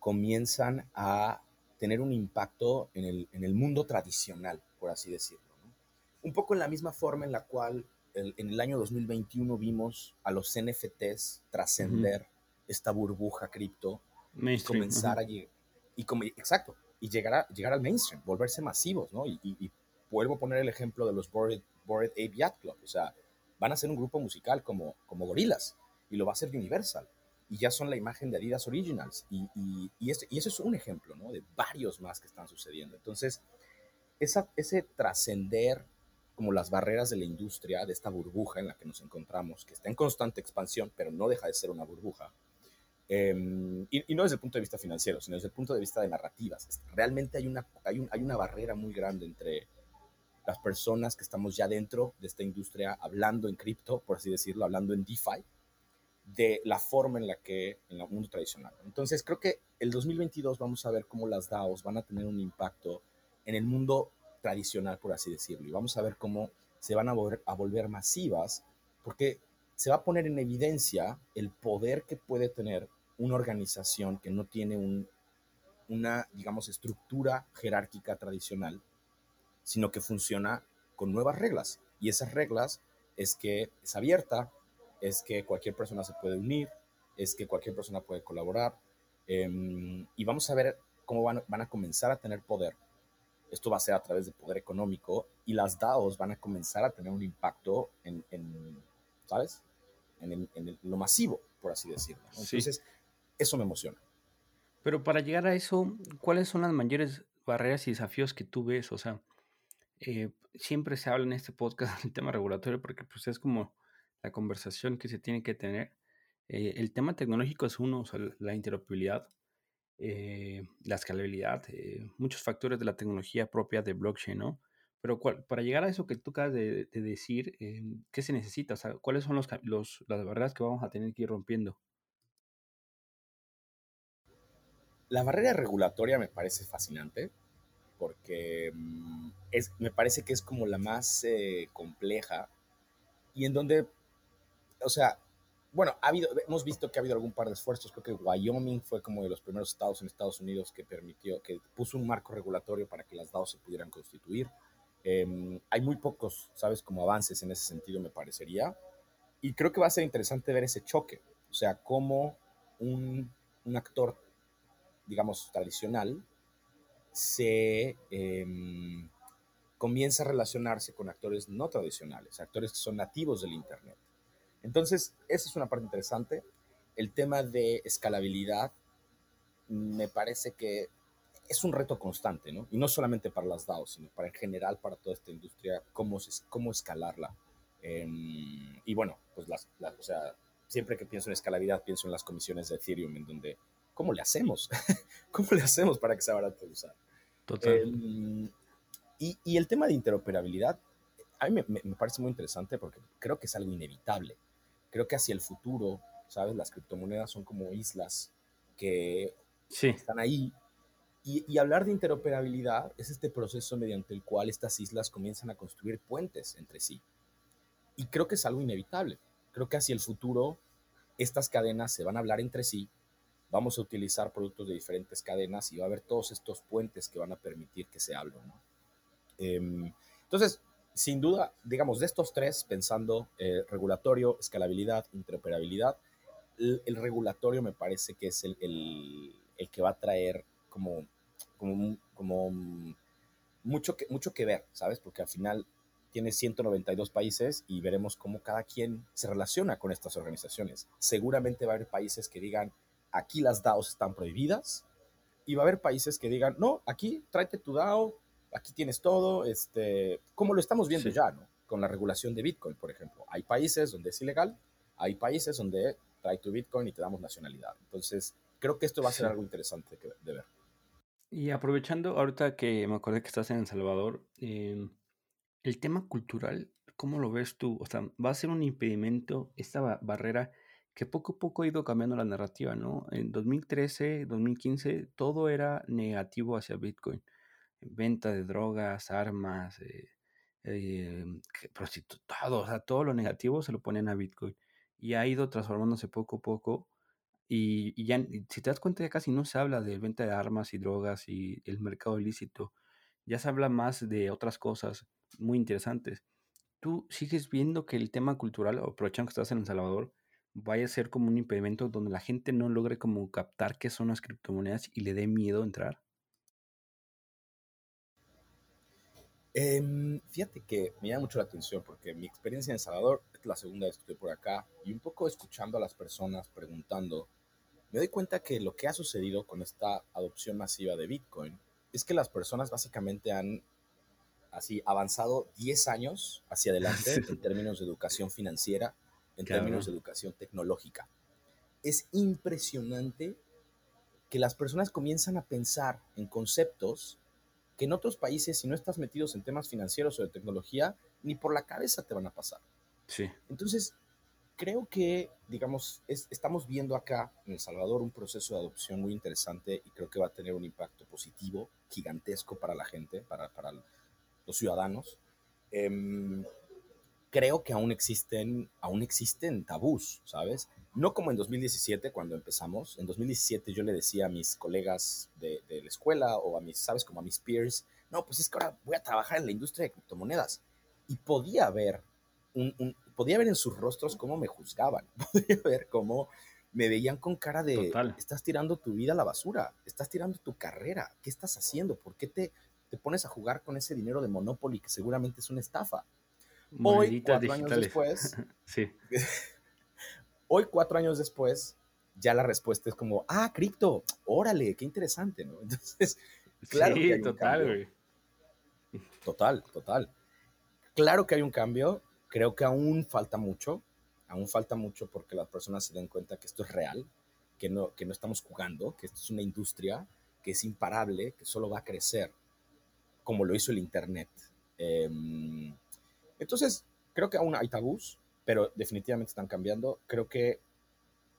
comienzan a tener un impacto en el, en el mundo tradicional, por así decirlo un poco en la misma forma en la cual en el año 2021 vimos a los NFTs trascender esta burbuja cripto y comenzar a llegar, y como, exacto, y llegar, a, llegar al mainstream, volverse masivos, ¿no? Y, vuelvo a poner el ejemplo de los Bored, Bored Ape Yacht Club, o sea, van a ser un grupo musical como, como Gorilas, y lo va a hacer Universal, y ya son la imagen de Adidas Originals, y, y, y, eso es un ejemplo, ¿no? De varios más que están sucediendo. Entonces, esa, ese trascender como las barreras de la industria, de esta burbuja en la que nos encontramos, que está en constante expansión, pero no deja de ser una burbuja. Em, y, no desde el punto de vista financiero, sino desde el punto de vista de narrativas. Realmente hay una, hay, hay una barrera muy grande entre las personas que estamos ya dentro de esta industria hablando en cripto, por así decirlo, hablando en DeFi, de la forma en la que en el mundo tradicional. Entonces creo que el 2022 vamos a ver cómo las DAOs van a tener un impacto en el mundo tradicional, por así decirlo. Y vamos a ver cómo se van a volver, a volver masivas, porque se va a poner en evidencia el poder que puede tener una organización que no tiene un, una, digamos, estructura jerárquica tradicional, sino que funciona con nuevas reglas. Y esas reglas es que es abierta, es que cualquier persona se puede unir, es que cualquier persona puede colaborar. Em, y vamos a ver cómo van, van, a comenzar a tener poder esto va a ser a través de poder económico y las DAOs van a comenzar a tener un impacto en, ¿sabes? En, lo masivo, por así decirlo. Entonces, eso me emociona. Pero para llegar a eso, ¿cuáles son las mayores barreras y desafíos que tú ves? O sea, eh, siempre se habla en este podcast del tema regulatorio porque pues, es como la conversación que se tiene que tener. Eh, el tema tecnológico es uno, o sea, la interoperabilidad. Eh, la escalabilidad, muchos factores de la tecnología propia de blockchain, ¿no? Pero para llegar a eso que tú acabas de, decir, ¿qué se necesita? O sea, ¿cuáles son los, las barreras que vamos a tener que ir rompiendo? La barrera regulatoria me parece fascinante porque mm, es, me parece que es como la más compleja y en donde, o sea, bueno, ha habido, hemos visto que ha habido algún par de esfuerzos. Creo que Wyoming fue como de los primeros estados en Estados Unidos que permitió, que puso un marco regulatorio para que las DAOs se pudieran constituir. Em, hay muy pocos, ¿sabes? Como avances en ese sentido, me parecería. Y creo que va a ser interesante ver ese choque. O sea, cómo un, un actor, digamos, tradicional se em, comienza a relacionarse con actores no tradicionales, actores que son nativos del Internet. Entonces, esa es una parte interesante. El tema de escalabilidad me parece que es un reto constante, ¿no? Y no solamente para las DAOs, sino para en general para toda esta industria, cómo, cómo escalarla. Em, y bueno, pues las, o sea, siempre que pienso en escalabilidad, pienso en las comisiones de Ethereum, en donde, ¿cómo le hacemos? ¿Cómo le hacemos para que sea barato de usar? Total. Em, y, y, el tema de interoperabilidad, a mí me, me, parece muy interesante porque creo que es algo inevitable. Creo que hacia el futuro, ¿sabes? Las criptomonedas son como islas que sí. están ahí. Y, y, hablar de interoperabilidad es este proceso mediante el cual estas islas comienzan a construir puentes entre sí. Y creo que es algo inevitable. Creo que hacia el futuro estas cadenas se van a hablar entre sí vamos a utilizar productos de diferentes cadenas y va a haber todos estos puentes que van a permitir que se hablen. ¿no? Em, entonces, sin duda, digamos, de estos tres, pensando eh, regulatorio, escalabilidad, interoperabilidad, el, regulatorio me parece que es el, el, que va a traer como, como, como mucho, que, mucho que ver, ¿sabes? Porque al final tiene 192 países y veremos cómo cada quien se relaciona con estas organizaciones. Seguramente va a haber países que digan, aquí las DAOs están prohibidas y va a haber países que digan, no, aquí tráete tu DAO, aquí tienes todo, este, como lo estamos viendo ya, ¿no? Con la regulación de Bitcoin, por ejemplo. Hay países donde es ilegal, hay países donde trae tu Bitcoin y te damos nacionalidad. Entonces, creo que esto va a ser algo interesante de ver. Y aprovechando, ahorita que me acordé que estás en El Salvador, em, el tema cultural, ¿cómo lo ves tú? O sea, ¿va a ser un impedimento esta barrera que poco a poco ha ido cambiando la narrativa, ¿no? En 2013, 2015, todo era negativo hacia Bitcoin. Venta de drogas, armas, eh, eh, todo, o sea, todo lo negativo se lo ponen a Bitcoin. Y ha ido transformándose poco a poco. Y, ya, si te das cuenta, ya casi no se habla de venta de armas y drogas y el mercado ilícito. Ya se habla más de otras cosas muy interesantes. ¿Tú sigues viendo que el tema cultural, aprovechando que estás en El Salvador, vaya a ser como un impedimento donde la gente no logre como captar qué son las criptomonedas y le dé miedo entrar? Em, fíjate que me llama mucho la atención porque mi experiencia en El Salvador es la segunda vez que estoy por acá y un poco escuchando a las personas preguntando, me doy cuenta que lo que ha sucedido con esta adopción masiva de Bitcoin es que las personas básicamente han así avanzado 10 años hacia adelante en términos de educación financiera en términos de educación tecnológica. Es impresionante que las personas comienzan a pensar en conceptos que en otros países, si no estás metidos en temas financieros o de tecnología, ni por la cabeza te van a pasar. Sí. Entonces, creo que, digamos, estamos viendo acá en El Salvador un proceso de adopción muy interesante y creo que va a tener un impacto positivo, gigantesco para la gente, para, para los ciudadanos. Eh, creo que aún existen, aún existen tabús, ¿sabes? No como en 2017 cuando empezamos. En 2017 yo le decía a mis colegas de, de, la escuela o a mis, ¿sabes? Como a mis peers, no, pues es que ahora voy a trabajar en la industria de criptomonedas. Y podía ver, un, un, podía ver en sus rostros cómo me juzgaban, podía ver cómo me veían con cara de, Total. estás tirando tu vida a la basura, estás tirando tu carrera, ¿qué estás haciendo? ¿Por qué te, te pones a jugar con ese dinero de Monopoly que seguramente es una estafa? Hoy, cuatro años después, sí. hoy, cuatro años después, ya la respuesta es como, ah, cripto, órale, qué interesante, ¿no? Entonces, claro sí, que hay total, güey. Total, total. Claro que hay un cambio, creo que aún falta mucho, aún falta mucho porque las personas se den cuenta que esto es real, que no, que no estamos jugando, que esto es una industria que es imparable, que solo va a crecer, como lo hizo el Internet. Eh, entonces, creo que aún hay tabús, pero definitivamente están cambiando. Creo que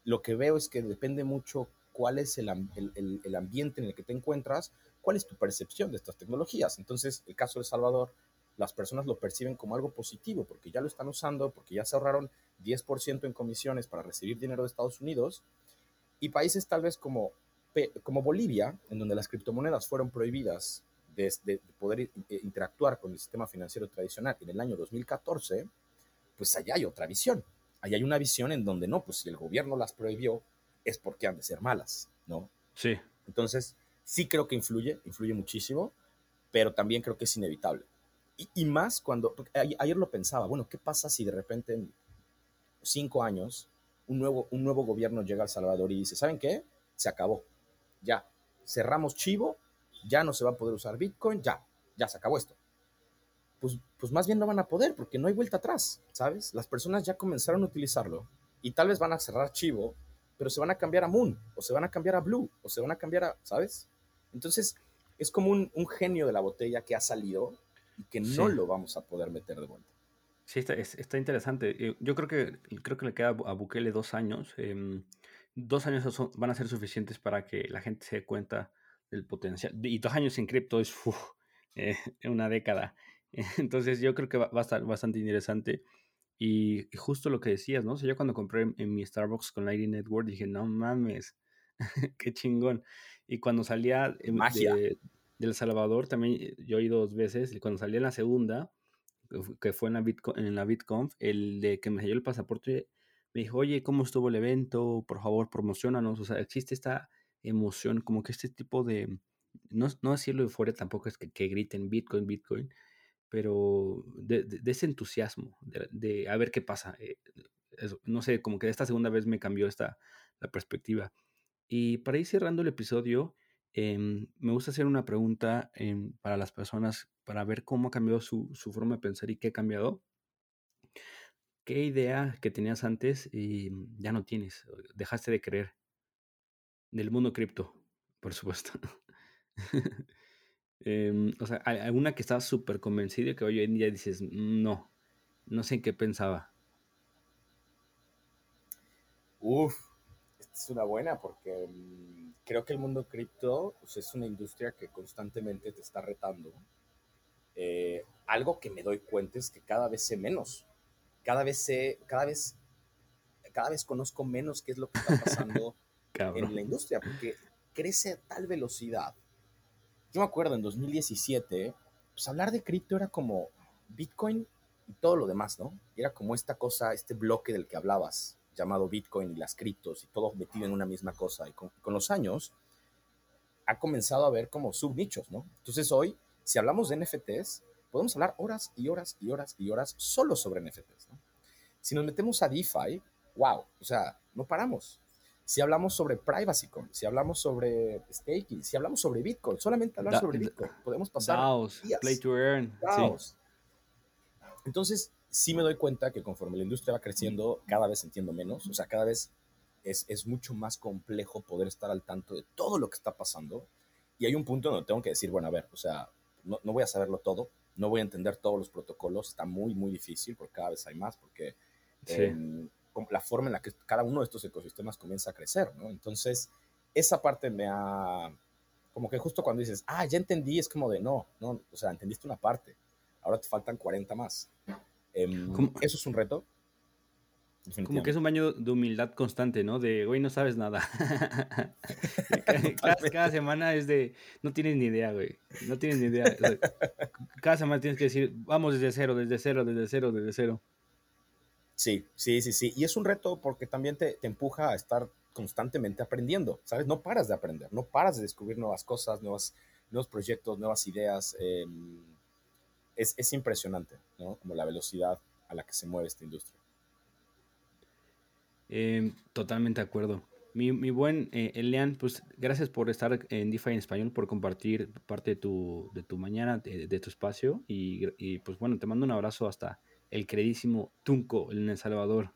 lo que veo es que depende mucho cuál es el, ambiente en el que te encuentras, cuál es tu percepción de estas tecnologías. Entonces, el caso de Salvador, las personas lo perciben como algo positivo porque ya lo están usando, porque ya se ahorraron 10% en comisiones para recibir dinero de Estados Unidos. Y países tal vez como, como Bolivia, en donde las criptomonedas fueron prohibidas de, poder interactuar con el sistema financiero tradicional en el año 2014, pues allá hay otra visión. Allá hay una visión en donde no, pues si el gobierno las prohibió, es porque han de ser malas, ¿no? Sí. Entonces, sí creo que influye, influye muchísimo, pero también creo que es inevitable. Y, más cuando, ayer lo pensaba, bueno, ¿qué pasa si de repente en cinco años un nuevo, un nuevo gobierno llega a El Salvador y dice, ¿saben qué? Se acabó. Ya, cerramos Chivo, ya no se va a poder usar Bitcoin, ya, ya se acabó esto. Pues, pues más bien no van a poder porque no hay vuelta atrás, ¿sabes? Las personas ya comenzaron a utilizarlo y tal vez van a cerrar Chivo, pero se van a cambiar a Moon, o se van a cambiar a Blue, o se van a cambiar a, ¿sabes? Entonces, es como un, genio de la botella que ha salido y que no lo vamos a poder meter de vuelta. Sí, está, está, interesante. Eh, yo creo que, creo que le queda a Bukele dos años. Em, dos años van a ser suficientes para que la gente se dé cuenta del potencial. Y dos años en cripto es eh, una década. Entonces yo creo que va, a estar bastante interesante. Y, justo lo que decías, ¿no? O sea, yo cuando compré en, mi Starbucks con Lightning Network dije, no mames, qué chingón. Y cuando salía Magia. De, El Salvador, también eh, yo oí dos veces, y cuando salía en la segunda, que fue en la, Bitcoin, en la BitConf, el de que me salió el pasaporte, me dijo, oye, ¿cómo estuvo el evento? Por favor, promocionanos. O sea, existe esta emoción, como que este tipo de, no, no decirlo de fuera tampoco es que, que griten Bitcoin, Bitcoin, pero de, ese entusiasmo, de, a ver qué pasa. Eh, no sé, como que esta segunda vez me cambió esta, la perspectiva. Y para ir cerrando el episodio, em, me gusta hacer una pregunta em, para las personas para ver cómo ha cambiado su, su, forma de pensar y qué ha cambiado. ¿Qué idea que tenías antes y ya no tienes? Dejaste de creer del mundo cripto, por supuesto. Em, o sea, alguna que estaba súper convencido y que hoy en día dices, no, no sé en qué pensaba. Uf, esta es una buena porque mm, creo que el mundo cripto pues, es una industria que constantemente te está retando. Eh, algo que me doy cuenta es que cada vez sé menos. Cada vez sé, cada vez, cada vez conozco menos qué es lo que está pasando en la industria, porque crece a tal velocidad yo me acuerdo en 2017, pues hablar de cripto era como Bitcoin y todo lo demás, ¿no? Era como esta cosa, este bloque del que hablabas, llamado Bitcoin y las criptos y todo metido en una misma cosa. Y con, los años ha comenzado a ver como subnichos, ¿no? Entonces hoy, si hablamos de NFTs, podemos hablar horas y horas y horas y horas solo sobre NFTs, ¿no? Si nos metemos a DeFi, wow, o sea, no paramos si hablamos sobre privacy, si hablamos sobre staking, si hablamos sobre Bitcoin, solamente hablar sobre Bitcoin, podemos pasar DAOs, play to earn. Entonces, sí me doy cuenta que conforme la industria va creciendo, cada vez entiendo menos, o sea, cada vez es, es mucho más complejo poder estar al tanto de todo lo que está pasando. Y hay un punto donde tengo que decir, bueno, a ver, o sea, no, no voy a saberlo todo, no voy a entender todos los protocolos, está muy, muy difícil porque cada vez hay más, porque sí la forma en la que cada uno de estos ecosistemas comienza a crecer, ¿no? Entonces, esa parte me ha, como que justo cuando dices, ah, ya entendí, es como de, no, no, o sea, entendiste una parte, ahora te faltan 40 más. Em, eso es un reto. Como que es un baño de humildad constante, ¿no? De, güey, no sabes nada. cada, semana es de, no tienes ni idea, güey. No tienes ni idea. cada semana tienes que decir, vamos desde cero, desde cero, desde cero, desde cero. Sí, sí, sí, sí. Y es un reto porque también te, empuja a estar constantemente aprendiendo, ¿sabes? No paras de aprender, no paras de descubrir nuevas cosas, nuevas, nuevos proyectos, nuevas ideas. Em, es, impresionante, ¿no? Como la velocidad a la que se mueve esta industria. Em, totalmente de acuerdo. Mi, buen eh, Elian, pues gracias por estar en DeFi en español, por compartir parte de tu, de tu mañana, de, tu espacio. Y, y, pues bueno, te mando un abrazo hasta, el queridísimo Tunco en El Salvador.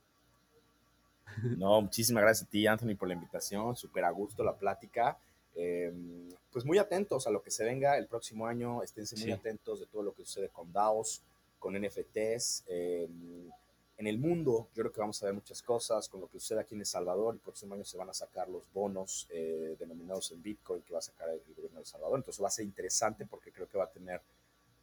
No, muchísimas gracias a ti, Anthony, por la invitación. Súper a gusto la plática. Em, pues muy atentos a lo que se venga el próximo año. Esténse muy atentos de todo lo que sucede con DAOs, con NFTs. Em, en el mundo, yo creo que vamos a ver muchas cosas con lo que sucede aquí en El Salvador. El próximo año se van a sacar los bonos eh, denominados en Bitcoin que va a sacar el gobierno de El Salvador. Entonces va a ser interesante porque creo que va a tener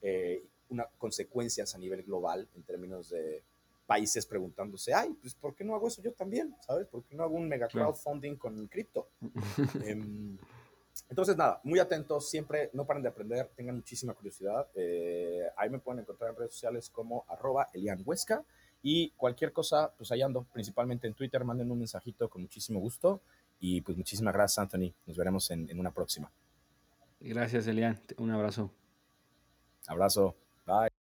eh, una, consecuencias a nivel global en términos de países preguntándose, ay, pues ¿por qué no hago eso yo también? ¿Sabes? ¿Por qué no hago un mega crowdfunding con cripto? Em, entonces, nada, muy atentos, siempre no paren de aprender, tengan muchísima curiosidad. Eh, ahí me pueden encontrar en redes sociales como arroba Elian Huesca y cualquier cosa, pues ahí ando, principalmente en Twitter, manden un mensajito con muchísimo gusto y pues muchísimas gracias Anthony, nos veremos en, en una próxima. Gracias Elian, un abrazo. Abrazo, bye.